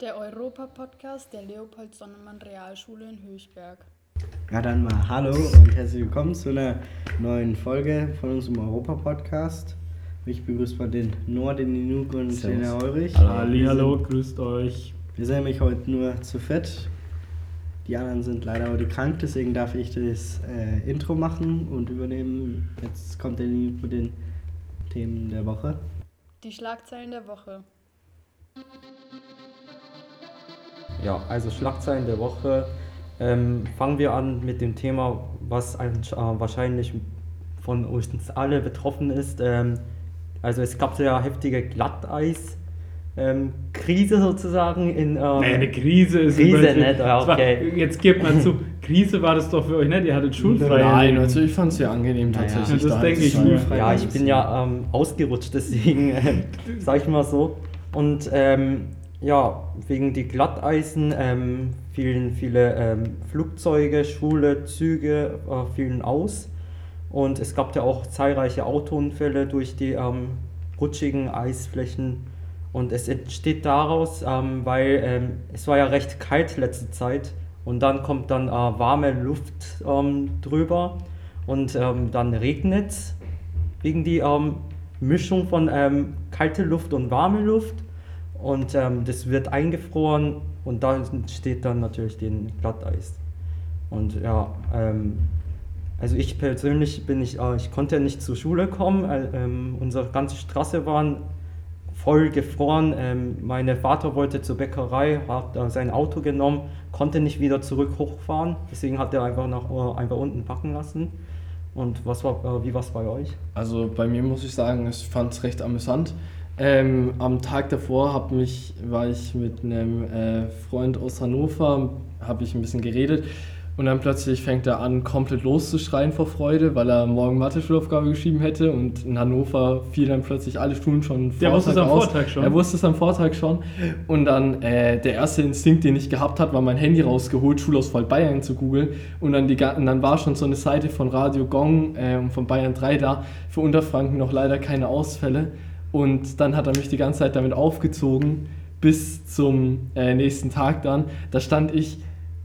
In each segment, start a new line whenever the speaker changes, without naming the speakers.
Der Europa-Podcast der Leopold Sonnemann Realschule in Höchberg.
Ja, dann mal hallo und herzlich willkommen zu einer neuen Folge von unserem Europa-Podcast. Ich begrüße mal den Noah, den Ninuk und
Servus.
den Herr Ulrich.
Hallo, grüßt euch.
Wir sind nämlich heute nur zu fett. Die anderen sind leider heute krank, deswegen darf ich das äh, Intro machen und übernehmen. Jetzt kommt der Ninuk mit den Themen der Woche.
Die Schlagzeilen der Woche.
Ja, also Schlagzeilen der Woche. Ähm, fangen wir an mit dem Thema, was ein, äh, wahrscheinlich von uns alle betroffen ist. Ähm, also es gab ja heftige Glatteis. Ähm, Krise sozusagen in. Ähm,
Nee, eine Krise ist
Krise nicht, ja,
Es war-
okay.
Jetzt gebt mal zu, Krise war das doch für euch nicht, ihr hattet schulfrei.
Nein, also ich fand es sehr angenehm tatsächlich.
Das
daheim
denke ich mir.
Ja, ich bin ja ähm, ausgerutscht, deswegen äh, sag ich mal so. Und ähm, ja, wegen die Glatteisen ähm, fielen viele ähm, Flugzeuge, Schule, Züge äh, fielen aus. Und es gab ja auch zahlreiche Autounfälle durch die ähm, rutschigen Eisflächen. Und es entsteht daraus, ähm, weil ähm, es war ja recht kalt letzte Zeit und dann kommt dann äh, warme Luft ähm, drüber und dann regnet es wegen die Mischung von ähm, kalte Luft und warme Luft und ähm, das wird eingefroren und da entsteht dann natürlich den Glatteis. Und ja, ähm, also ich persönlich bin ich, äh, ich konnte nicht zur Schule kommen, äh, ähm, unsere ganze Straße waren voll gefroren. Ähm, mein Vater wollte zur Bäckerei, hat äh, sein Auto genommen, konnte nicht wieder zurück hochfahren, deswegen hat er einfach nach äh, einfach unten packen lassen. Und was war, äh, wie war es bei euch?
Also bei mir muss ich sagen, ich fand es recht amüsant. Ähm, am Tag davor hab mich, war ich mit einem äh, Freund aus Hannover, habe ich ein bisschen geredet und dann plötzlich fängt er an, komplett loszuschreien vor Freude, weil er morgen Mathe-Schulaufgabe geschrieben hätte und in Hannover fiel dann plötzlich alle Stunden schon
Der wusste es am
aus.
Vortag schon.
Er wusste es am Vortag schon und dann äh, der erste Instinkt, den ich gehabt habe, war mein Handy rausgeholt, Schulausfall Bayern zu googeln und dann, die, und dann war schon so eine Seite von Radio Gong äh, und von Bayern 3 da, für Unterfranken noch leider keine Ausfälle und dann hat er mich die ganze Zeit damit aufgezogen bis zum äh, nächsten Tag dann. Da stand ich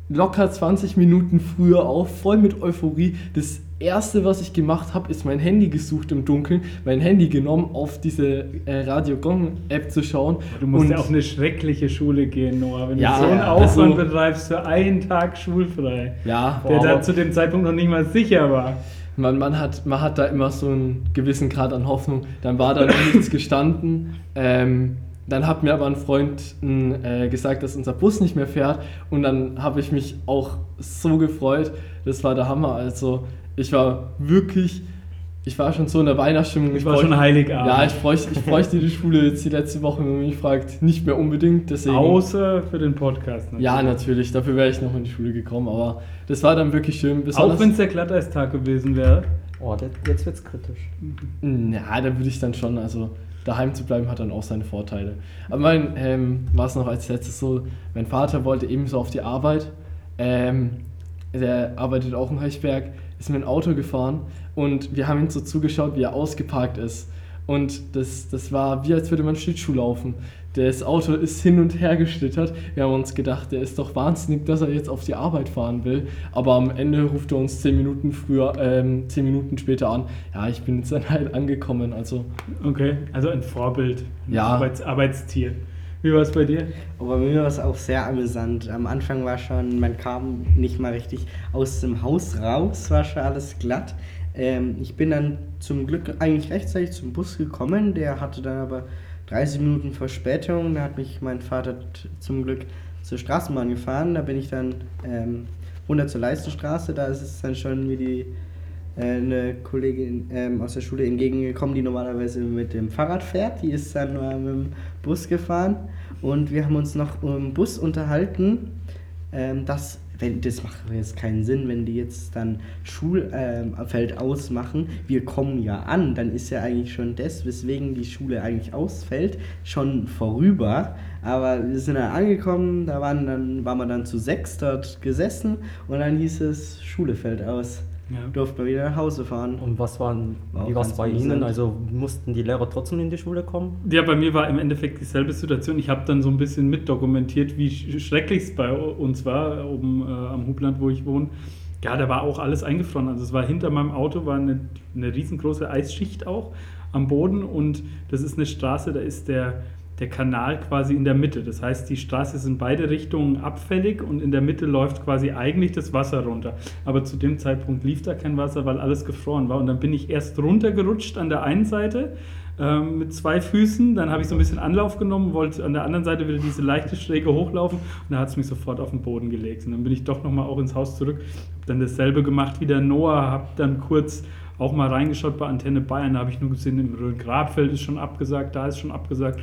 locker 20 Minuten früher auf, voll mit Euphorie. Das erste, was ich gemacht habe, ist mein Handy gesucht im Dunkeln, mein Handy genommen, auf diese äh, Radio Gong App zu schauen.
Du musst
Und-
ja auf eine schreckliche Schule gehen, Noah. Wenn
Ja,
du so einen
ja,
Aufwand
also-
betreibst für einen Tag schulfrei,
Ja,
der da
aber
zu dem Zeitpunkt noch nicht mal sicher war.
Man, man, hat, man hat da immer so einen gewissen Grad an Hoffnung. Dann war da noch nichts gestanden. Ähm, dann hat mir aber ein Freund äh, gesagt, dass unser Bus nicht mehr fährt. Und dann habe ich mich auch so gefreut. Das war der Hammer. Also ich war wirklich, ich war schon so in der Weihnachtsstimmung.
Ich war
bräuchte-
schon Heiligabend.
Ja, ich bräuchte, ich bräuchte die Schule jetzt die letzte Woche, wenn man mich fragt, nicht mehr unbedingt. Deswegen,
Außer für den Podcast.
ja, natürlich, dafür wäre ich noch in die Schule gekommen. Aber das war dann wirklich schön.
Auch
besonders-
wenn es der Glatteistag gewesen wäre.
Oh, das, jetzt wird's kritisch.
Ja, da würde ich dann schon, also daheim zu bleiben hat dann auch seine Vorteile. Aber mein, ähm, war es noch als letztes so, mein Vater wollte ebenso auf die Arbeit. Ähm, der arbeitet auch in Heichberg, ist mit dem Auto gefahren und wir haben ihm so zugeschaut, wie er ausgeparkt ist. Und das, das war wie, als würde man Schlittschuh laufen. Das Auto ist hin und her geschlittert. Wir haben uns gedacht, der ist doch wahnsinnig, dass er jetzt auf die Arbeit fahren will. Aber am Ende ruft er uns zehn Minuten früher, ähm, zehn Minuten später an. Ja, ich bin jetzt dann halt angekommen. Also
Okay, also ein Vorbild. Ein
Ja.
Arbeits Arbeitstier. Wie war es bei dir?
Aber bei mir war es auch sehr amüsant. Am Anfang war schon, man kam nicht mal richtig aus dem Haus raus, war schon alles glatt. Ähm, ich bin dann zum Glück eigentlich rechtzeitig zum Bus gekommen, der hatte dann aber 30 Minuten Verspätung. Da hat mich mein Vater zum Glück zur Straßenbahn gefahren. Da bin ich dann ähm, runter zur Leistenstraße. Da ist es dann schon wie die äh, eine Kollegin ähm, aus der Schule entgegengekommen, die normalerweise mit dem Fahrrad fährt. Die ist dann nur mit dem Bus gefahren und wir haben uns noch im Bus unterhalten, ähm, dass, wenn, das macht jetzt keinen Sinn, wenn die jetzt dann Schulfeld ähm, ausmachen. Wir kommen ja an, dann ist ja eigentlich schon das, weswegen die Schule eigentlich ausfällt, schon vorüber. Aber wir sind dann angekommen, da waren dann, waren wir dann zu sechs dort gesessen und dann hieß es, Schule fällt aus.
Ja.
durfte man wieder nach Hause fahren.
Und was waren,
War
wie war es bei Ihnen?
amüsant.
Also mussten die Lehrer trotzdem in die Schule kommen?
Ja, bei mir war im Endeffekt dieselbe Situation. Ich habe dann so ein bisschen mitdokumentiert, wie sch- schrecklich es bei uns war, oben äh, am Hubland, wo ich wohne. Ja, da war auch alles eingefroren. Also es war hinter meinem Auto war eine, eine riesengroße Eisschicht auch am Boden und das ist eine Straße, da ist der, der Kanal quasi in der Mitte. Das heißt, die Straße ist in beide Richtungen abfällig und in der Mitte läuft quasi eigentlich das Wasser runter. Aber zu dem Zeitpunkt lief da kein Wasser, weil alles gefroren war. Und dann bin ich erst runtergerutscht an der einen Seite ähm, mit zwei Füßen. Dann habe ich so ein bisschen Anlauf genommen, wollte an der anderen Seite wieder diese leichte Schräge hochlaufen und da hat es mich sofort auf den Boden gelegt. Und dann bin ich doch nochmal auch ins Haus zurück, habe dann dasselbe gemacht wie der Noah, habe dann kurz auch mal reingeschaut bei Antenne Bayern, da habe ich nur gesehen, im Rhön-Grabfeld ist schon abgesagt, da ist schon abgesagt.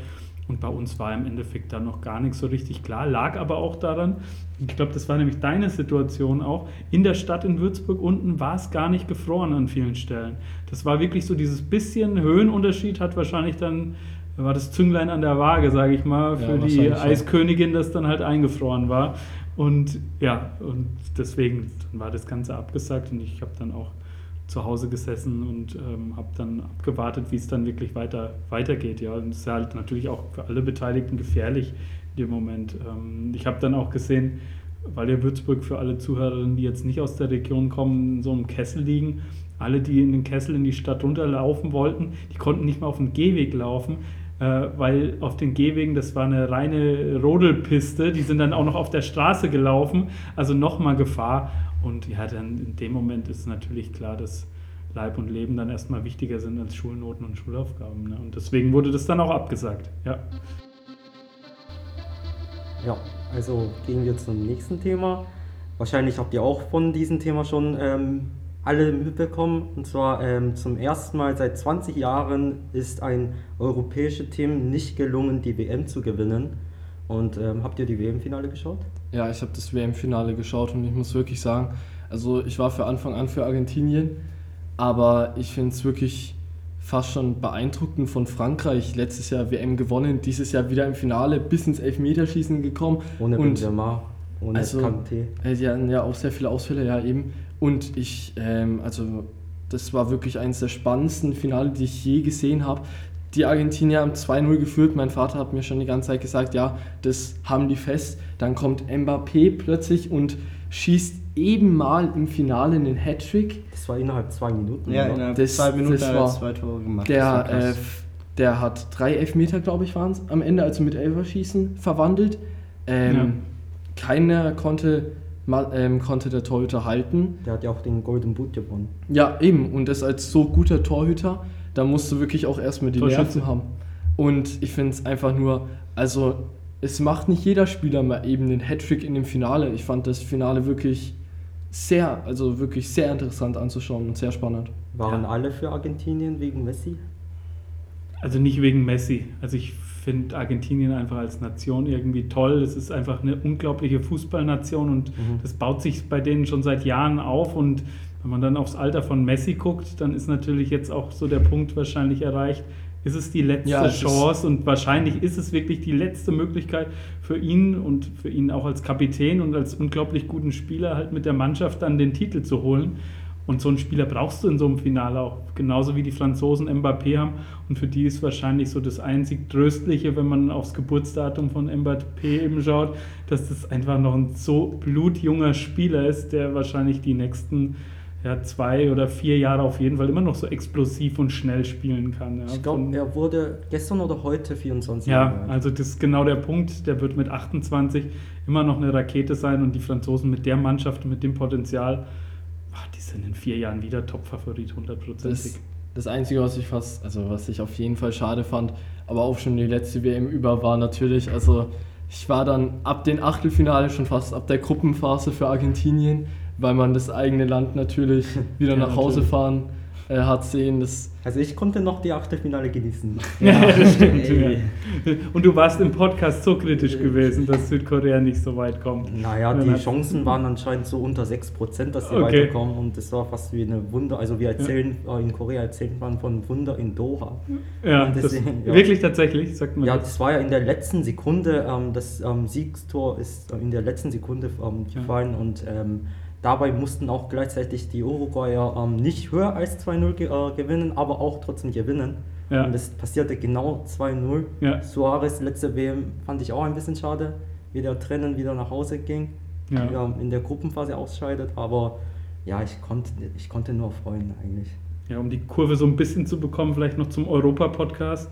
Und bei uns war im Endeffekt dann noch gar nichts so richtig klar, lag aber auch daran, ich glaube, das war nämlich deine Situation auch, in der Stadt in Würzburg unten war es gar nicht gefroren an vielen Stellen. Das war wirklich so dieses bisschen Höhenunterschied hat wahrscheinlich dann, war das Zünglein an der Waage, sage ich mal,
Ja,
für die
wahrscheinlich schon.
Eiskönigin, das dann halt eingefroren war. Und ja, und deswegen war das Ganze abgesagt und ich habe dann auch zu Hause gesessen und ähm, habe dann abgewartet, wie es dann wirklich weiter weitergeht. Ja, und es ist halt natürlich auch für alle Beteiligten gefährlich in dem Moment. Ähm, ich habe dann auch gesehen, weil ja Würzburg für alle Zuhörerinnen, die jetzt nicht aus der Region kommen, in so einem Kessel liegen. Alle, die in den Kessel in die Stadt runterlaufen wollten, die konnten nicht mehr auf den Gehweg laufen, äh, weil auf den Gehwegen, das war eine reine Rodelpiste, die sind dann auch noch auf der Straße gelaufen, also nochmal Gefahr. Und ja, dann in dem Moment ist natürlich klar, dass Leib und Leben dann erstmal wichtiger sind als Schulnoten und Schulaufgaben. Ne? Und deswegen wurde das dann auch abgesagt. Ja.
Ja, also gehen wir zum nächsten Thema. Wahrscheinlich habt ihr auch von diesem Thema schon ähm, alle mitbekommen. Und zwar ähm, zum ersten Mal seit 20 Jahren ist ein europäisches Team nicht gelungen, die WM zu gewinnen. Und ähm, habt ihr die WM-Finale geschaut?
Ja, ich habe das WM-Finale geschaut und ich muss wirklich sagen, also ich war für Anfang an für Argentinien, aber ich finde es wirklich fast schon beeindruckend von Frankreich. Letztes Jahr WM gewonnen, dieses Jahr wieder im Finale bis ins Elfmeterschießen gekommen.
Ohne Benzema, ohne
also,
Kanté.
äh, die hatten ja auch sehr viele Ausfälle, ja eben. Und ich, ähm, also das war wirklich eines der spannendsten Finale, die ich je gesehen habe. Die Argentinier haben 2-0 geführt. Mein Vater hat mir schon die ganze Zeit gesagt, ja, das haben die fest. Dann kommt Mbappé plötzlich und schießt eben mal im Finale einen Hattrick.
Das war innerhalb zwei Minuten.
Ja,
oder?
innerhalb
Das-
zwei Minuten
das
hat er
war-
zwei Tore gemacht.
Der, äh, der hat drei Elfmeter, glaube ich, waren es am Ende, also mit Elferschießen verwandelt. Ähm,
Ja.
Keiner konnte, ähm, konnte der Torhüter halten.
Der hat ja auch den Golden Boot gewonnen.
Ja, eben. Und das als so guter Torhüter, da musst du wirklich auch erstmal die. Nerven haben. Und ich finde es einfach nur, also es macht nicht jeder Spieler mal eben den Hattrick in dem Finale. Ich fand das Finale wirklich sehr, also wirklich sehr interessant anzuschauen und sehr spannend.
Waren
Ja.
alle für Argentinien wegen Messi?
Also nicht wegen Messi. Also ich finde Argentinien einfach als Nation irgendwie toll. Es ist einfach eine unglaubliche Fußballnation und
Mhm.
das baut sich bei denen schon seit Jahren auf. Und wenn man dann aufs Alter von Messi guckt, dann ist natürlich jetzt auch so der Punkt wahrscheinlich erreicht. Ist es die letzte
Ja,
Chance und wahrscheinlich ist es wirklich die letzte Möglichkeit für ihn und für ihn auch als Kapitän und als unglaublich guten Spieler halt mit der Mannschaft dann den Titel zu holen. Und so einen Spieler brauchst du in so einem Finale auch, genauso wie die Franzosen Mbappé haben. Und für die ist wahrscheinlich so das einzig Tröstliche, wenn man aufs Geburtsdatum von Mbappé eben schaut, dass das einfach noch ein so blutjunger Spieler ist, der wahrscheinlich die nächsten ja, zwei oder vier Jahre auf jeden Fall immer noch so explosiv und schnell spielen kann. Ja.
Ich glaube, er wurde gestern oder heute 24
ja,
Jahre alt.
also das ist genau der Punkt. Der wird mit 28 immer noch eine Rakete sein und die Franzosen mit der Mannschaft und mit dem Potenzial, ah, die sind in vier Jahren wieder Topfavorit, hundertprozentig.
Das, das Einzige, was ich fast, also was ich auf jeden Fall schade fand, aber auch schon die letzte WM über war natürlich, also ich war dann ab den Achtelfinale schon fast ab der Gruppenphase für Argentinien, weil man das eigene Land natürlich wieder
Ja,
nach Hause
natürlich.
fahren äh, hat sehen. Das,
Also ich konnte noch die Achtelfinale genießen.
Ja, das stimmt.
Ey.
Ja. Und du warst im Podcast so kritisch gewesen, dass Südkorea nicht so weit kommt.
Naja, die Chancen waren anscheinend so unter 6%, dass sie
Okay.
weiterkommen und das war fast wie eine Wunder. Also wir erzählen, äh, in Korea erzählt man von Wunder in Doha.
Ja,
deswegen, ja.
wirklich tatsächlich, sagt man
Ja,
das.
das war ja in der letzten Sekunde, ähm, das ähm, Siegstor ist äh, in der letzten Sekunde ähm,
Ja.
gefallen und ähm, Dabei mussten auch gleichzeitig die Uruguayer ähm, nicht höher als 2-0 ge äh, gewinnen, aber auch trotzdem gewinnen.
Ja.
Und es passierte genau 2-0.
Ja.
Suarez letzte WM fand ich auch ein bisschen schade, wie der Trennen wieder nach Hause ging.
Ja.
Ja, in der Gruppenphase ausscheidet, aber ja, ich konnte, ich konnte nur freuen eigentlich.
Ja, um die Kurve so ein bisschen zu bekommen, vielleicht noch zum Europa-Podcast.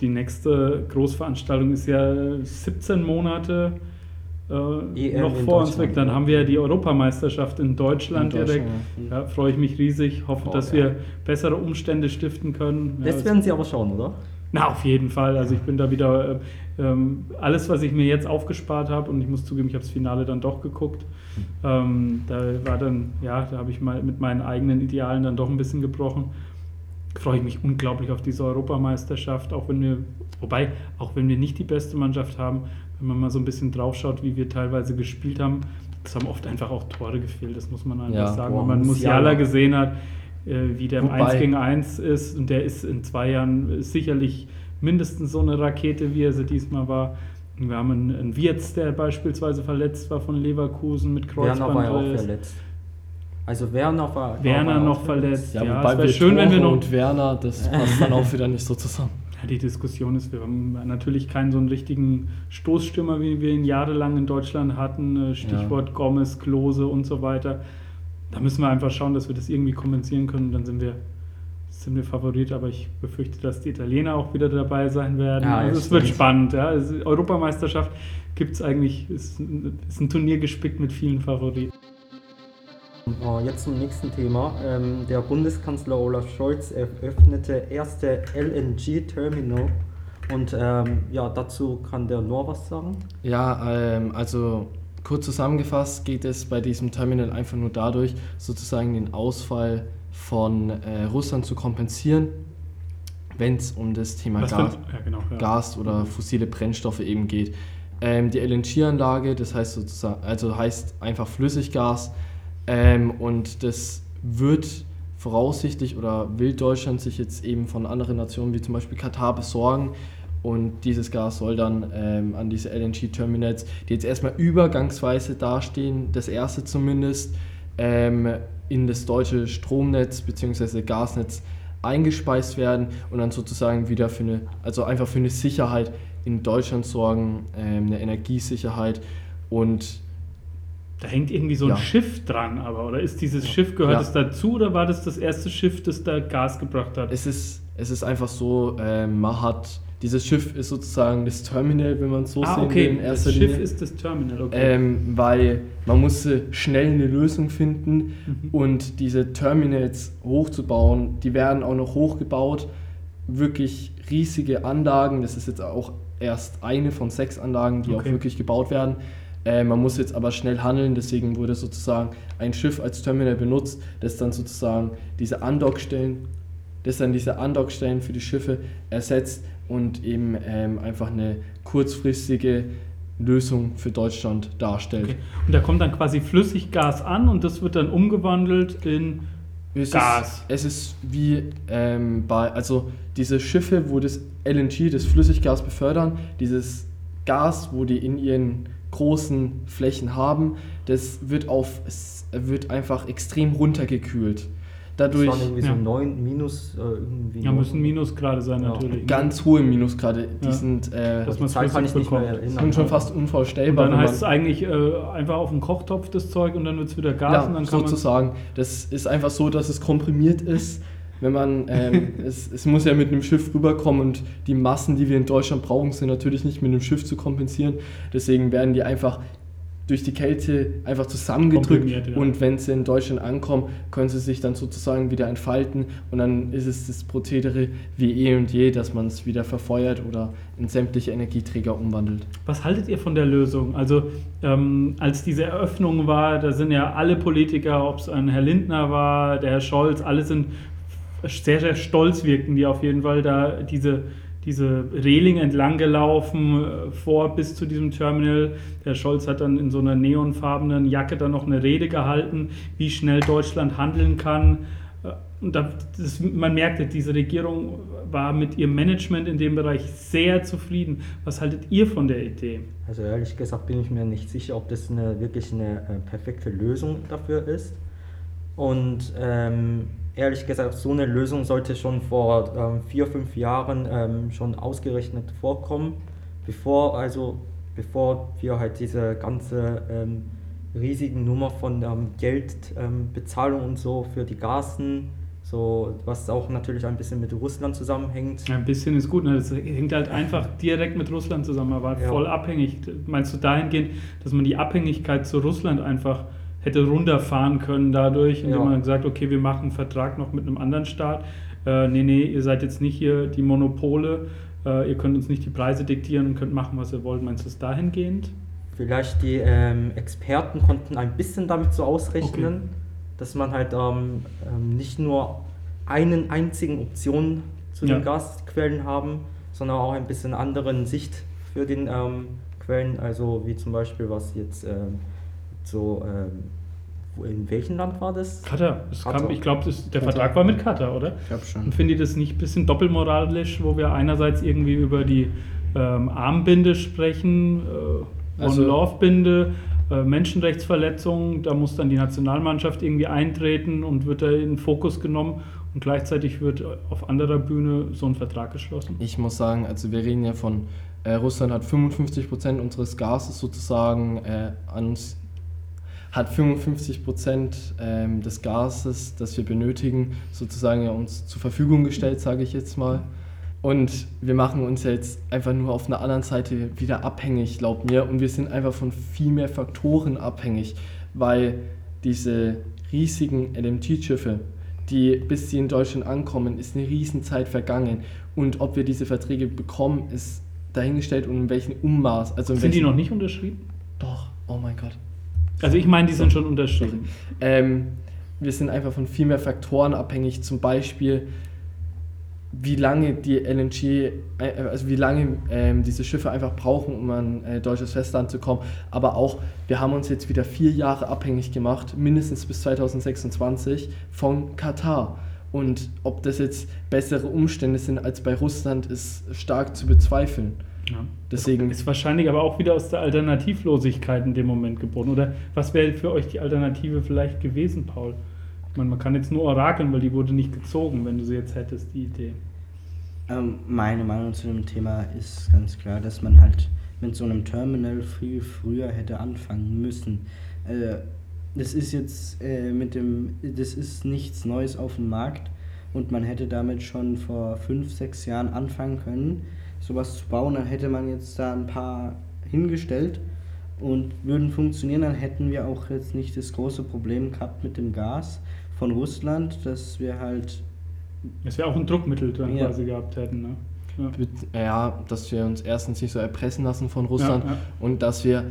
Die nächste Großveranstaltung ist ja 17 Monate äh,
EM
noch vor uns weg. Dann
ja.
haben wir ja die Europameisterschaft in Deutschland
In Deutschland,
direkt. Ja, freue ich mich riesig. Hoffe,
Oh,
dass
ja.
wir bessere Umstände stiften können. Ja,
Das werden Sie aber schauen, oder?
Na, auf jeden Fall. Also ich bin da wieder, äh, ähm, alles, was ich mir jetzt aufgespart habe, und ich muss zugeben, ich habe das Finale dann doch geguckt. Ähm, da war dann, ja, da habe ich mal mit meinen eigenen Idealen dann doch ein bisschen gebrochen. Freue ich mich unglaublich auf diese Europameisterschaft, auch wenn wir, wobei, auch wenn wir nicht die beste Mannschaft haben, wenn man mal so ein bisschen draufschaut, wie wir teilweise gespielt haben, es haben oft einfach auch Tore gefehlt, das muss man einfach
Ja,
sagen.
boah,
wenn man
Musiala.
Gesehen hat, äh, wie der im
Wobei-
1 gegen 1 ist und der ist in zwei Jahren sicherlich mindestens so eine Rakete, wie er sie diesmal war. Wir haben einen, einen Wirtz, der beispielsweise verletzt war von Leverkusen mit
Werner war ja auch verletzt. Also Werner war,
Werner
war
noch
auch
verletzt.
Ja,
Ja,
wobei
es wäre schön, wenn wir noch.
und Werner, das passt dann auch wieder nicht so zusammen.
Ja, die Diskussion ist, wir haben natürlich keinen so einen richtigen Stoßstürmer, wie wir ihn jahrelang in Deutschland hatten. Äh, Stichwort Gomez, Klose und so weiter. Da müssen wir einfach schauen, dass wir das irgendwie kompensieren können. Dann sind wir, sind wir Favorit, aber ich befürchte, dass die Italiener auch wieder dabei sein werden.
Ja,
also
ja,
es wird spannend. Ja. Also Europameisterschaft gibt es eigentlich, ist, ist ein Turnier gespickt mit vielen Favoriten.
Äh, Jetzt zum nächsten Thema. Ähm, der Bundeskanzler Olaf Scholz eröffnete erste LNG-Terminal. Und ähm, ja, dazu kann der Noah was sagen.
Ja, ähm, also kurz zusammengefasst geht es bei diesem Terminal einfach nur dadurch, sozusagen den Ausfall von äh, Russland zu kompensieren, wenn es um das Thema Gas,
ja, genau, ja.
Gas oder fossile Brennstoffe eben geht. Ähm, die LNG-Anlage, das heißt sozusagen, also heißt einfach Flüssiggas ähm, und das wird voraussichtlich oder will Deutschland sich jetzt eben von anderen Nationen wie zum Beispiel Katar besorgen und dieses Gas soll dann ähm, an diese LNG-Terminals, die jetzt erstmal übergangsweise dastehen, das erste zumindest, ähm, in das deutsche Stromnetz bzw. Gasnetz eingespeist werden und dann sozusagen wieder für eine, also einfach für eine Sicherheit in Deutschland sorgen, ähm, eine Energiesicherheit und
Da hängt irgendwie so ein
Ja.
Schiff dran, aber oder ist dieses Schiff, gehört
Ja.
es dazu oder war das das erste Schiff, das da Gas gebracht hat?
es ist, es ist einfach so, ähm, man hat, dieses Schiff ist sozusagen das Terminal, wenn man es so
ah,
sehen
okay,
will, in
das
erster
Schiff
Linie.
ist das Terminal, okay.
Ähm, weil man musste schnell eine Lösung finden
Mhm.
und diese Terminals hochzubauen, die werden auch noch hochgebaut. Wirklich riesige Anlagen, das ist jetzt auch erst eine von sechs Anlagen, die auch
Okay.
wirklich gebaut werden. Äh, man muss jetzt aber schnell handeln, deswegen wurde sozusagen ein Schiff als Terminal benutzt, das dann sozusagen diese Andockstellen, das dann diese Andockstellen für die Schiffe ersetzt und eben ähm, einfach eine kurzfristige Lösung für Deutschland darstellt.
okay. Und da kommt dann quasi Flüssiggas an und das wird dann umgewandelt in
Es
Gas.
Ist, es ist wie ähm, bei, also diese Schiffe, wo das LNG, das Flüssiggas befördern, dieses Gas, wo die in ihren großen Flächen haben, das wird auf, es wird einfach extrem runtergekühlt.
Das
Dadurch
waren irgendwie
Ja.
so 9 minus äh, irgendwie.
Ja, müssen Minusgrade sein
Ja.
natürlich.
ganz hohe Minusgrade, die
Ja.
sind, äh,
Dass
Die
man
Zahl kann ich nicht mehr erinnern.
sind schon fast
Und
unvorstellbar.
dann
wenn
heißt es eigentlich äh, einfach auf den Kochtopf das Zeug und dann wird es wieder Gas
ja,
und dann kann man
sozusagen. Das ist einfach so, dass es komprimiert ist. Wenn man, ähm, es, es muss ja mit einem Schiff rüberkommen und die Massen, die wir in Deutschland brauchen, sind natürlich nicht mit einem Schiff zu kompensieren. Deswegen werden die einfach durch die Kälte einfach zusammengedrückt
ja.
und wenn sie in Deutschland ankommen, können sie sich dann sozusagen wieder entfalten und dann ist es das Prozedere wie eh und je, dass man es wieder verfeuert oder in sämtliche Energieträger umwandelt.
Was haltet ihr von der Lösung? Also, ähm, als diese Eröffnung war, da sind ja alle Politiker, ob es ein Herr Lindner war, der Herr Scholz, alle sind sehr, sehr stolz wirkten die auf jeden Fall da diese, diese Reling entlang gelaufen, äh, vor bis zu diesem Terminal. Der Scholz hat dann in so einer neonfarbenen Jacke dann noch eine Rede gehalten, wie schnell Deutschland handeln kann. Äh, Und da, das, man merkte, diese Regierung war mit ihrem Management in dem Bereich sehr zufrieden. Was haltet ihr von der Idee?
Also ehrlich gesagt bin ich mir nicht sicher, ob das eine, wirklich eine äh, perfekte Lösung dafür ist. Und ähm, ehrlich gesagt, so eine Lösung sollte schon vor ähm, vier, fünf Jahren ähm, schon ausgerechnet vorkommen, bevor, also, bevor wir halt diese ganze ähm, riesigen Nummer von ähm, Geldbezahlung und so für die Gasen, so, was auch natürlich ein bisschen mit Russland zusammenhängt.
Ein bisschen ist gut, ne? das hängt halt einfach direkt mit Russland zusammen, er war
Ja.
voll abhängig. Meinst du dahingehend, dass man die Abhängigkeit zu Russland einfach hätte runterfahren können dadurch, indem
Ja.
man gesagt, okay, wir machen einen Vertrag noch mit einem anderen Staat. Äh, nee, nee, ihr seid jetzt nicht hier die Monopole, äh, ihr könnt uns nicht die Preise diktieren und könnt machen, was ihr wollt. Meinst du es dahingehend?
Vielleicht die ähm, Experten konnten ein bisschen damit so ausrechnen,
Okay.
dass man halt ähm, ähm, nicht nur einen einzigen Option zu
Ja.
den Gasquellen haben, sondern auch ein bisschen anderen Sicht für den ähm, Quellen, also wie zum Beispiel was jetzt ähm, so, ähm, in welchem Land war das?
Katar. Es
Katar.
Kam, ich glaube, der
Katar.
Vertrag war mit Katar, oder?
Ich glaube schon.
Und finde ich das nicht ein bisschen doppelmoralisch, wo wir einerseits irgendwie über die ähm, Armbinde sprechen, äh,
Also-
One-Love-Binde, äh, Menschenrechtsverletzungen, da muss dann die Nationalmannschaft irgendwie eintreten und wird da in den Fokus genommen und gleichzeitig wird auf anderer Bühne so ein Vertrag geschlossen.
Ich muss sagen, also wir reden ja von, äh, Russland hat 55% unseres Gases sozusagen äh, an uns, hat 55% ähm, des Gases, das wir benötigen, sozusagen ja uns zur Verfügung gestellt, sage ich jetzt mal. Und wir machen uns jetzt einfach nur auf einer anderen Seite wieder abhängig, glaub mir. Und wir sind einfach von viel mehr Faktoren abhängig, weil diese riesigen LMT-Schiffe, die bis sie in Deutschland ankommen, ist eine Riesenzeit vergangen. Und ob wir diese Verträge bekommen, ist dahingestellt und in welchem Ummaß. Also in
Sind die noch nicht unterschrieben?
Doch, oh mein Gott.
Also ich meine, die sind schon unterschrieben.
Ähm, wir sind einfach von viel mehr Faktoren abhängig, zum Beispiel wie lange die LNG, äh, also wie lange ähm, diese Schiffe einfach brauchen, um an äh, deutsches Festland zu kommen. Aber auch, wir haben uns jetzt wieder vier Jahre abhängig gemacht, mindestens bis 2026, von Katar. Und ob das jetzt bessere Umstände sind als bei Russland, ist stark zu bezweifeln.
Ja.
Deswegen
Ist wahrscheinlich aber auch wieder aus der Alternativlosigkeit in dem Moment geboren. Oder was wäre für euch die Alternative vielleicht gewesen, Paul? Ich meine, man kann jetzt nur orakeln, weil die wurde nicht gezogen, wenn du sie jetzt hättest, die Idee.
Ähm, meine Meinung zu dem Thema ist ganz klar, dass man halt mit so einem Terminal viel früher hätte anfangen müssen. Äh, das ist jetzt äh, mit dem, das ist nichts Neues auf dem Markt und man hätte damit schon vor fünf, sechs Jahren anfangen können, sowas zu bauen. Dann hätte man jetzt da ein paar hingestellt und würden funktionieren, dann hätten wir auch jetzt nicht das große Problem gehabt mit dem Gas von Russland, dass wir halt
Das wäre auch ein Druckmittel dann
Ja.
quasi gehabt hätten. Ne? Ja.
ja, dass wir uns erstens nicht so erpressen lassen von Russland
Ja, ja.
und dass wir,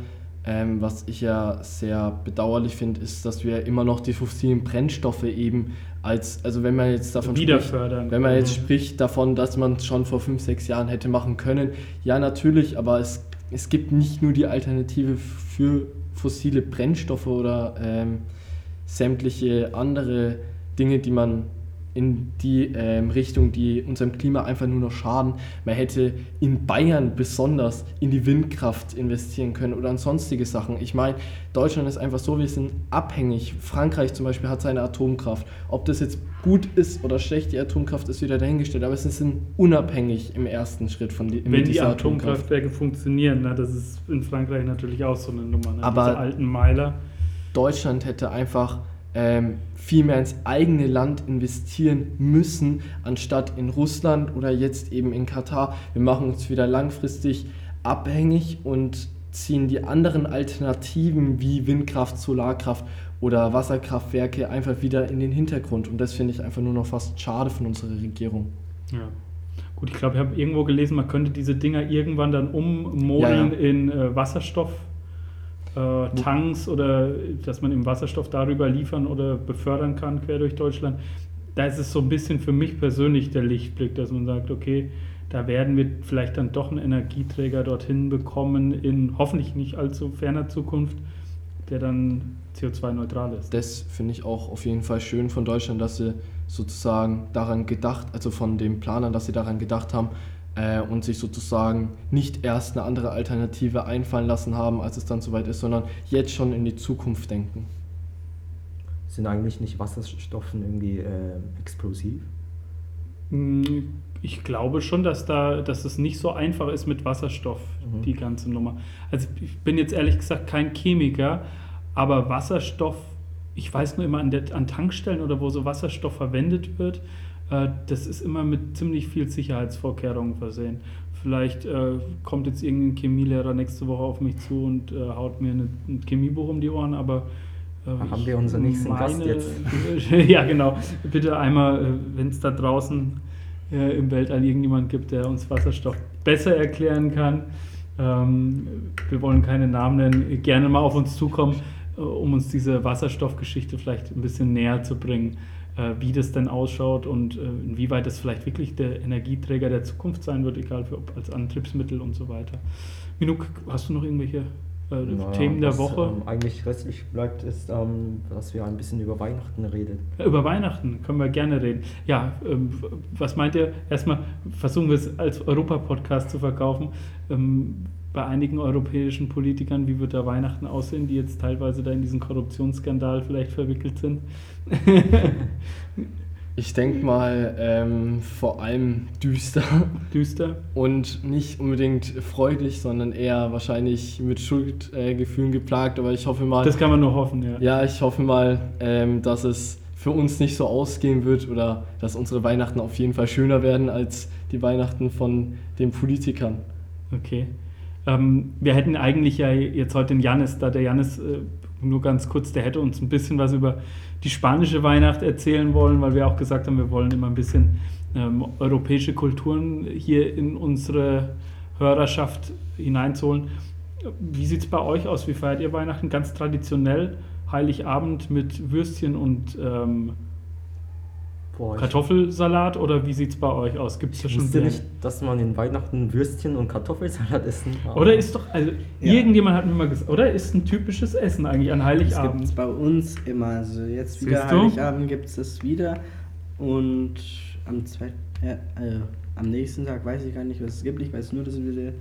ähm, was ich ja sehr bedauerlich finde, ist, dass wir immer noch die fossilen Brennstoffe eben als, also wenn man jetzt davon
Wieder
spricht,
fördern.
wenn man jetzt
Mhm.
spricht davon, dass man es schon vor fünf, sechs Jahren hätte machen können, ja natürlich, aber es, es gibt nicht nur die Alternative für fossile Brennstoffe oder ähm, sämtliche andere Dinge, die man in die ähm, Richtung, die unserem Klima einfach nur noch schaden. Man hätte in Bayern besonders in die Windkraft investieren können oder an sonstige Sachen. Ich meine, Deutschland ist einfach so, wir sind abhängig. Frankreich zum Beispiel hat seine Atomkraft. Ob das jetzt gut ist oder schlecht, die Atomkraft ist wieder dahingestellt, aber sie sind unabhängig im ersten Schritt von die,
Wenn die Atomkraftwerke funktionieren, ne? das ist in Frankreich natürlich auch so eine Nummer. Ne?
Aber-
Diese alten Meiler.
Deutschland hätte einfach ähm, viel mehr ins eigene Land investieren müssen, anstatt in Russland oder jetzt eben in Katar. Wir machen uns wieder langfristig abhängig und ziehen die anderen Alternativen wie Windkraft, Solarkraft oder Wasserkraftwerke einfach wieder in den Hintergrund. Und das finde ich einfach nur noch fast schade von unserer Regierung.
Ja. Gut, ich glaube, ich habe irgendwo gelesen, man könnte diese Dinger irgendwann dann ummodeln
Ja, ja.
in äh, Wasserstoff. Äh, Tanks oder dass man im Wasserstoff darüber liefern oder befördern kann, quer durch Deutschland. Da ist es so ein bisschen für mich persönlich der Lichtblick, dass man sagt, okay, da werden wir vielleicht dann doch einen Energieträger dorthin bekommen in hoffentlich nicht allzu ferner Zukunft. der dann CO2-neutral ist.
Das finde ich auch auf jeden Fall schön von Deutschland, dass sie sozusagen daran gedacht, also von den Planern, dass sie daran gedacht haben äh, und sich sozusagen nicht erst eine andere Alternative einfallen lassen haben, als es dann soweit ist, sondern jetzt schon in die Zukunft denken.
Sind eigentlich nicht Wasserstoffen irgendwie äh, explosiv?
Mm, Ich glaube schon, dass, da, dass es nicht so einfach ist mit Wasserstoff,
Mhm.
die ganze Nummer. Also ich bin jetzt ehrlich gesagt kein Chemiker, aber Wasserstoff, ich weiß nur immer an, der, an Tankstellen oder wo so Wasserstoff verwendet wird, das ist immer mit ziemlich viel Sicherheitsvorkehrungen versehen. Vielleicht äh, kommt jetzt irgendein Chemielehrer nächste Woche auf mich zu und äh, haut mir eine, ein Chemiebuch um die Ohren, aber äh,
haben wir unseren nächsten Gast jetzt.
ja, genau. Bitte einmal, äh, wenn es da draußen äh, im Weltall irgendjemand gibt, der uns Wasserstoff besser erklären kann. Ähm, wir wollen keine Namen nennen, gerne mal auf uns zukommen, äh, um uns diese Wasserstoffgeschichte vielleicht ein bisschen näher zu bringen, äh, wie das denn ausschaut und äh, inwieweit das vielleicht wirklich der Energieträger der Zukunft sein wird, egal für, ob als Antriebsmittel und so weiter. Minuk, hast du noch irgendwelche äh,
Naja,
Themen der
was,
Woche?
Ähm, eigentlich restlich bleibt, ist, ähm, dass wir ein bisschen über Weihnachten reden.
Ja, Über Weihnachten können wir gerne reden. Ja, ähm, was meint ihr? Erstmal versuchen wir es als Europa-Podcast zu verkaufen. Bei einigen europäischen Politikern, wie wird da Weihnachten aussehen, die jetzt teilweise da in diesen Korruptionsskandal vielleicht verwickelt sind?
Ich denke mal, ähm, vor allem düster
Düster.
und nicht unbedingt freudig, sondern eher wahrscheinlich mit Schuldgefühlen geplagt. Aber ich hoffe mal,
Das kann man nur hoffen, ja.
ja, ich hoffe mal, ähm, dass es für uns nicht so ausgehen wird oder dass unsere Weihnachten auf jeden Fall schöner werden als die Weihnachten von den Politikern.
Okay. Ähm, wir hätten eigentlich ja jetzt heute den Janis, da der Janis äh, nur ganz kurz, der hätte uns ein bisschen was über die spanische Weihnacht erzählen wollen, weil wir auch gesagt haben, wir wollen immer ein bisschen ähm, europäische Kulturen hier in unsere Hörerschaft hineinzuholen. Wie sieht es bei euch aus? Wie feiert ihr Weihnachten? Ganz traditionell, Heiligabend mit Würstchen und ähm,
Boah, ich
Kartoffelsalat oder wie sieht es bei euch aus? Gibt es da
ich
schon
wusste
Pläne?
nicht, dass man in Weihnachten Würstchen und Kartoffelsalat essen kann.
Oder ist doch, also
Ja.
irgendjemand hat mir mal gesagt, oder ist ein typisches Essen eigentlich an
Das gibt es
Heiligabend?
bei uns immer. Also jetzt wieder
Siehst?
Heiligabend gibt es das wieder. Und am, zweiten, äh, äh, am nächsten Tag weiß ich gar nicht, was es gibt. Ich weiß nur, dass wir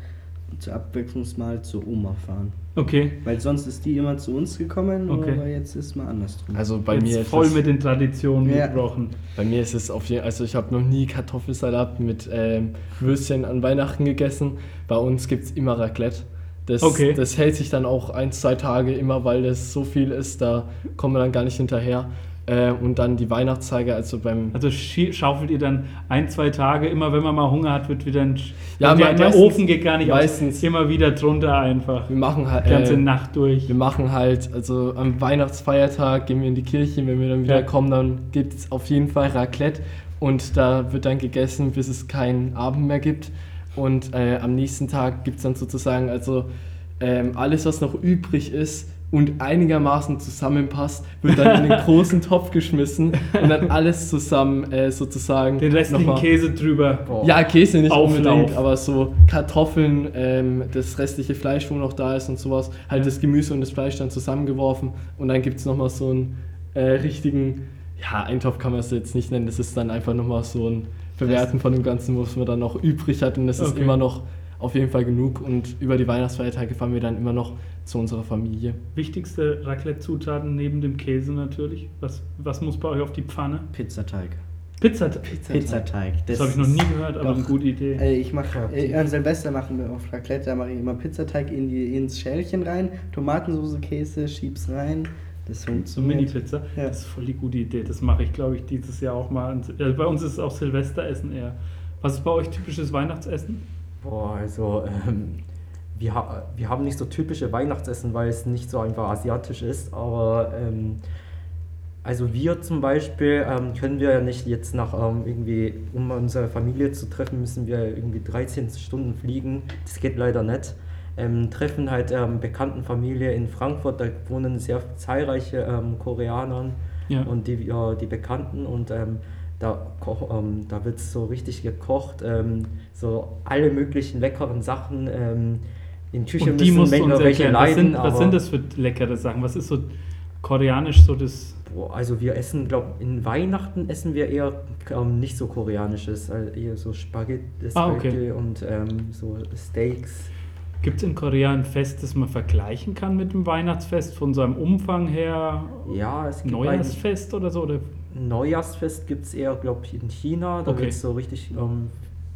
zur Abwechslung mal zur Oma fahren.
Okay,
Weil sonst ist die immer zu uns gekommen,
Okay.
aber jetzt ist mal andersrum.
Also bei
jetzt
mir ist
voll
es,
mit den Traditionen
Ja.
gebrochen.
Bei mir ist es auf jeden also ich habe noch nie Kartoffelsalat mit ähm, Würstchen an Weihnachten gegessen. Bei uns gibt es immer Raclette. Das,
Okay.
das hält sich dann auch ein, zwei Tage immer, weil das so viel ist, da kommen wir dann gar nicht hinterher. Äh, und dann die Weihnachtszeige, also beim
Also schaufelt ihr dann ein, zwei Tage, immer wenn man mal Hunger hat, wird wieder ein.
Ja,
der,
me-
der
meistens-
Ofen geht gar nicht
meistens.
aus. Immer wieder drunter einfach.
wir machen halt
Die ganze
äh,
Nacht durch.
wir machen halt, also am Weihnachtsfeiertag gehen wir in die Kirche, wenn wir dann wieder
Ja.
kommen, dann gibt es auf jeden Fall Raclette und da wird dann gegessen, bis es keinen Abend mehr gibt. Und äh, am nächsten Tag gibt es dann sozusagen, also ähm, alles, was noch übrig ist und einigermaßen zusammenpasst, wird dann in den großen Topf geschmissen und dann alles zusammen äh, sozusagen.
Den restlichen
nochmal-
Käse drüber.
Boah.
ja, Käse nicht
Auflauf.
unbedingt, aber so Kartoffeln, ähm, das restliche Fleisch, wo noch da ist und sowas, halt
Ja.
das Gemüse und das Fleisch dann zusammengeworfen und dann gibt es nochmal so einen äh, richtigen, ja, Eintopf kann man es jetzt nicht nennen, das ist dann einfach nochmal so ein Bewerten von dem Ganzen, was man dann noch übrig hat und das ist
Okay.
immer noch auf jeden Fall genug und über die Weihnachtsfeiertage fahren wir dann immer noch zu unserer Familie.
Wichtigste Raclette-Zutaten neben dem Käse natürlich. Was, was muss bei euch auf die Pfanne?
Pizzateig.
Pizza.
Pizzateig.
Das habe ich noch nie gehört, aber
Doch.
eine gute Idee.
Äh, ich mache, äh, an Silvester machen wir auf Raclette, da mache ich immer Pizzateig in die, ins Schälchen rein, Tomatensauce, Käse, schieb's rein. Das
So. Mini-Pizza.
Ja.
Das ist voll die gute Idee. Das mache ich, glaube ich, dieses Jahr auch mal. Äh, bei uns ist es auch Silvesteressen eher. Was ist bei euch typisches Weihnachtsessen?
Boah, also ähm, wir, ha wir haben nicht so typische Weihnachtsessen, weil es nicht so einfach asiatisch ist, aber ähm, also wir zum Beispiel ähm, können wir ja nicht jetzt nach ähm, irgendwie, um unsere Familie zu treffen, müssen wir irgendwie 13 Stunden fliegen. Das geht leider nicht. Ähm, treffen halt ähm, bekannten Familie in Frankfurt, da wohnen sehr zahlreiche ähm, Koreaner
Ja.
und die, ja, die Bekannten und da, ähm, da wird so richtig gekocht, ähm, so alle möglichen leckeren Sachen. Ähm, in Küche
Und die
müssen
uns
welche
erklären. Was
leiden,
sind, was sind das für leckere Sachen? Was ist so koreanisch so das...
Boah, also wir essen, glaube in Weihnachten essen wir eher ähm, nicht so koreanisches, also eher so Spaghetti,
Ah, okay.
Und ähm, so Steaks.
Gibt es in Korea ein Fest, das man vergleichen kann mit dem Weihnachtsfest von seinem Umfang her?
Ja, es gibt
Neujahrsfest oder so? Oder?
Neujahrsfest gibt es eher, glaube ich, in China. Da
Okay.
wird so richtig ähm,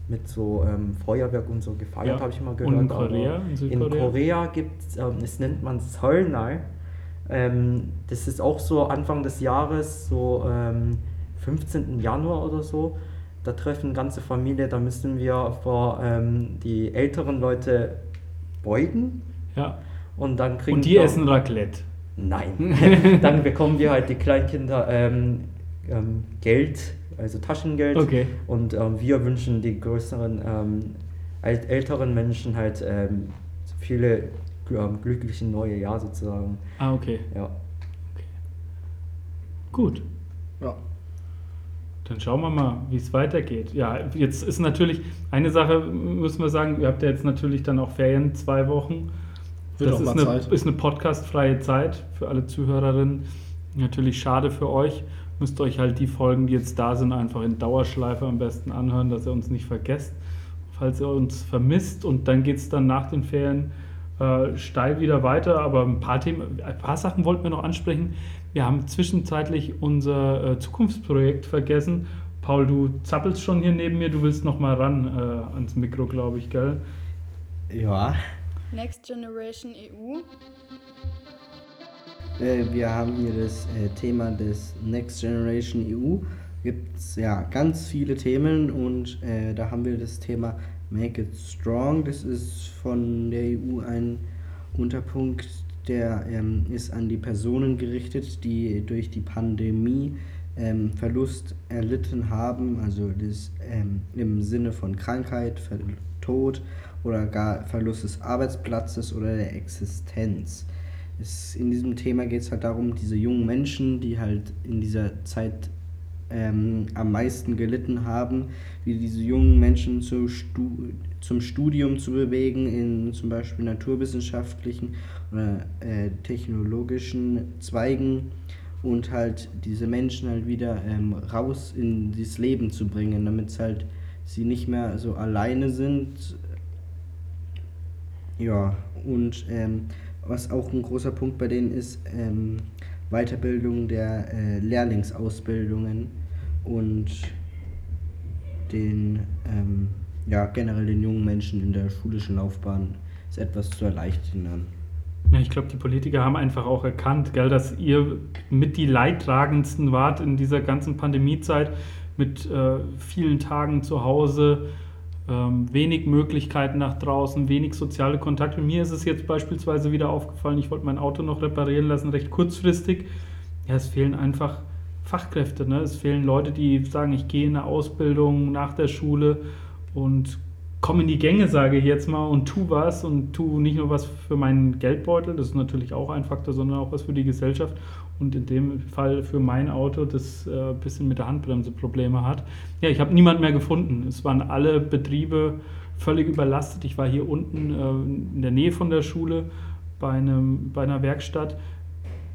mit so ähm, Feuerwerk und so gefeiert,
Ja.
habe ich mal
Und
gehört.
in Korea,
aber
in
in
Südkorea?
Korea gibt es, ähm, es nennt man Seolnal. Ähm, das ist auch so Anfang des Jahres, so ähm, 15. Januar oder so. Da treffen ganze Familie, da müssen wir vor ähm, die älteren Leute beugen
Ja.
und dann kriegen
Und die
wir-
essen Raclette.
Nein. dann bekommen wir halt die Kleinkinder ähm, ähm, Geld, also Taschengeld.
Okay.
Und ähm, wir wünschen die größeren, ähm, äl älteren Menschen halt ähm, viele gl- ähm, glückliche neue Jahr sozusagen.
Ah, okay.
Ja.
Gut.
Ja.
Dann schauen wir mal, wie es weitergeht. Ja, jetzt ist natürlich eine Sache, müssen wir sagen, ihr habt ja jetzt natürlich dann auch Ferien, zwei Wochen.
Wird
das ist eine,
Zeit.
ist eine podcastfreie Zeit für alle Zuhörerinnen. Natürlich schade für euch. Müsst euch halt die Folgen, die jetzt da sind, einfach in Dauerschleife am besten anhören, dass ihr uns nicht vergesst, falls ihr uns vermisst. Und dann geht es dann nach den Ferien äh, steil wieder weiter. Aber ein paar Themen, ein paar Sachen wollten wir noch ansprechen. Wir haben zwischenzeitlich unser äh, Zukunftsprojekt vergessen. Paul, du zappelst schon hier neben mir, du willst noch mal ran äh, ans Mikro, glaube ich, gell?
Ja,
Next Generation EU.
Äh, wir haben hier das äh, Thema des Next Generation EU. Gibt es ja ganz viele Themen und äh, da haben wir das Thema Make It Strong. Das ist von der EU ein Unterpunkt, der ähm, ist an die Personen gerichtet, die durch die Pandemie ähm, Verlust erlitten haben, also das ähm, im Sinne von Krankheit, Tod oder gar Verlust des Arbeitsplatzes oder der Existenz. Es, in diesem Thema geht es halt darum, diese jungen Menschen, die halt in dieser Zeit ähm, am meisten gelitten haben, wie diese jungen Menschen zu Stu zum Studium zu bewegen, in zum Beispiel naturwissenschaftlichen oder äh, technologischen Zweigen und halt diese Menschen halt wieder ähm, raus in das Leben zu bringen, damit halt sie nicht mehr so alleine sind. Ja, und ähm, was auch ein großer Punkt bei denen ist, ähm, Weiterbildung der äh, Lehrlingsausbildungen und den, ähm, ja, generell den jungen Menschen in der schulischen Laufbahn ist etwas zu erleichtern.
Ja, ich glaube, die Politiker haben einfach auch erkannt, gell, dass ihr mit die Leidtragendsten wart in dieser ganzen Pandemiezeit mit äh, vielen Tagen zu Hause, ähm, wenig Möglichkeiten nach draußen, wenig soziale Kontakte. Mir ist es jetzt beispielsweise wieder aufgefallen, ich wollte mein Auto noch reparieren lassen, recht kurzfristig. Ja, es fehlen einfach Fachkräfte. Ne? Es fehlen Leute, die sagen, ich gehe in eine Ausbildung nach der Schule und komme in die Gänge, sage ich jetzt mal, und tu was und tu nicht nur was für meinen Geldbeutel, das ist natürlich auch ein Faktor, sondern auch was für die Gesellschaft und in dem Fall für mein Auto, das äh, ein bisschen mit der Handbremse Probleme hat. Ja, ich habe niemand mehr gefunden. Es waren alle Betriebe völlig überlastet. Ich war hier unten äh, in der Nähe von der Schule bei, einem, bei einer Werkstatt.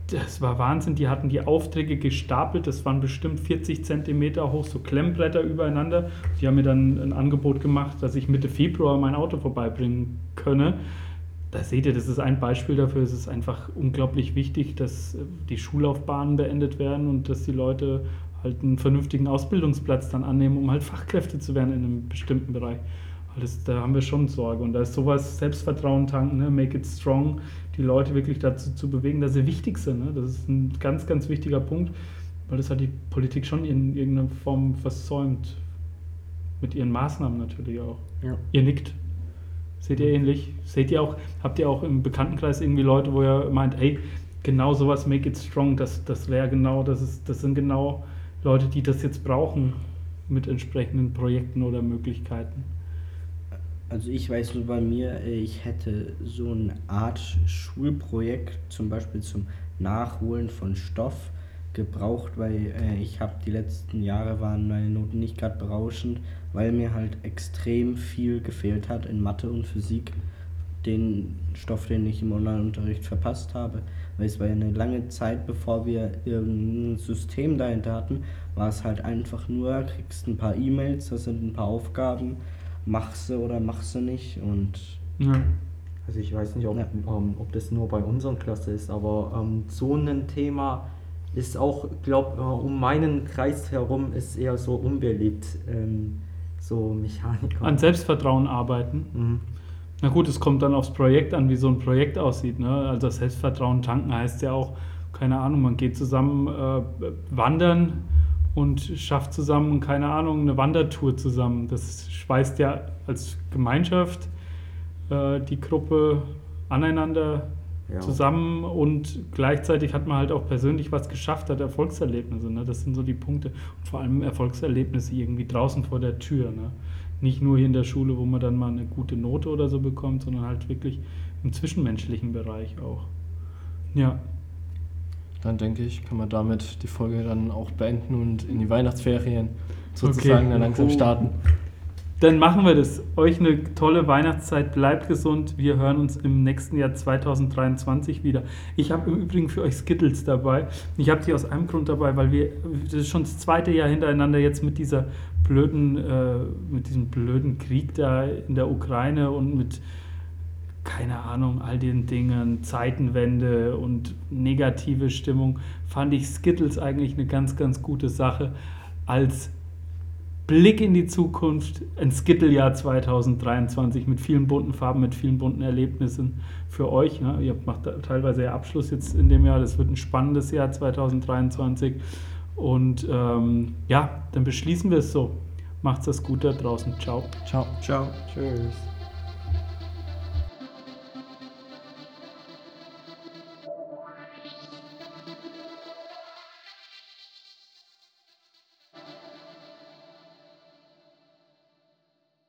Das war Wahnsinn. Die hatten die Aufträge gestapelt. Das waren bestimmt 40 Zentimeter hoch, so Klemmbretter übereinander. Die haben mir dann ein Angebot gemacht, dass ich Mitte Februar mein Auto vorbeibringen könne. Da seht ihr, das ist ein Beispiel dafür. Es ist einfach unglaublich wichtig, dass äh, die Schullaufbahnen beendet werden und dass die Leute halt einen vernünftigen Ausbildungsplatz dann annehmen, um halt Fachkräfte zu werden in einem bestimmten Bereich. Weil das, da haben wir schon Sorge. Und da ist sowas Selbstvertrauen tanken, ne? make it strong, die Leute wirklich dazu zu bewegen, dass sie wichtig sind. Ne? Das ist ein ganz, ganz wichtiger Punkt, weil das hat die Politik schon in irgendeiner Form versäumt. Mit ihren Maßnahmen natürlich auch.
Ja.
Ihr nickt. Seht ihr ähnlich? Seht ihr auch, habt ihr auch im Bekanntenkreis irgendwie Leute, wo ihr meint, hey, genau sowas, make it strong, das, das wäre genau, das, ist, das sind genau Leute, die das jetzt brauchen mit entsprechenden Projekten oder Möglichkeiten.
Also ich weiß nur bei mir, ich hätte so eine Art Schulprojekt, zum Beispiel zum Nachholen von Stoff gebraucht, weil äh, ich habe die letzten Jahre waren meine Noten nicht gerade berauschend, weil mir halt extrem viel gefehlt hat in Mathe und Physik den Stoff, den ich im Online-Unterricht verpasst habe. Weil es war ja eine lange Zeit, bevor wir irgendein System dahinter hatten, war es halt einfach nur, kriegst ein paar E-Mails, das sind ein paar Aufgaben, machst du oder machst du nicht und
Ja.
Also ich weiß nicht, ob,
Ja.
ähm, ob das nur bei unserer Klasse ist, aber ähm, so ein Thema ist auch, glaube äh, um meinen Kreis herum ist eher so unbeliebt, ähm, so Mechaniker.
An Selbstvertrauen arbeiten.
Mhm.
Na gut, es kommt dann aufs Projekt an, wie so ein Projekt aussieht. Ne? Also Selbstvertrauen tanken heißt ja auch, keine Ahnung, man geht zusammen äh, wandern und schafft zusammen, keine Ahnung, eine Wandertour zusammen. Das schweißt ja als Gemeinschaft äh, die Gruppe aneinander
Ja.
zusammen und gleichzeitig hat man halt auch persönlich was geschafft, hat Erfolgserlebnisse. Ne? Das sind so die Punkte. Und vor allem Erfolgserlebnisse irgendwie draußen vor der Tür. Ne? Nicht nur hier in der Schule, wo man dann mal eine gute Note oder so bekommt, sondern halt wirklich im zwischenmenschlichen Bereich auch. Ja,
Dann denke ich, kann man damit die Folge dann auch beenden und in die Weihnachtsferien sozusagen
Okay.
dann langsam starten.
Dann machen wir das. Euch eine tolle Weihnachtszeit, bleibt gesund. Wir hören uns im nächsten Jahr 2023 wieder. Ich habe im Übrigen für euch Skittles dabei. Ich habe die aus einem Grund dabei, weil wir, das ist schon das zweite Jahr hintereinander jetzt mit dieser blöden, äh, mit diesem blöden Krieg da in der Ukraine und mit keine Ahnung, all den Dingen, Zeitenwende und negative Stimmung, fand ich Skittles eigentlich eine ganz, ganz gute Sache als Blick in die Zukunft, ein Skittle-Jahr 2023 mit vielen bunten Farben, mit vielen bunten Erlebnissen für euch. Ne? Ihr macht teilweise ja Abschluss jetzt in dem Jahr, das wird ein spannendes Jahr 2023. Und ähm, ja, dann beschließen wir es so. Macht's das gut da draußen. Ciao.
Ciao.
ciao.
Tschüss.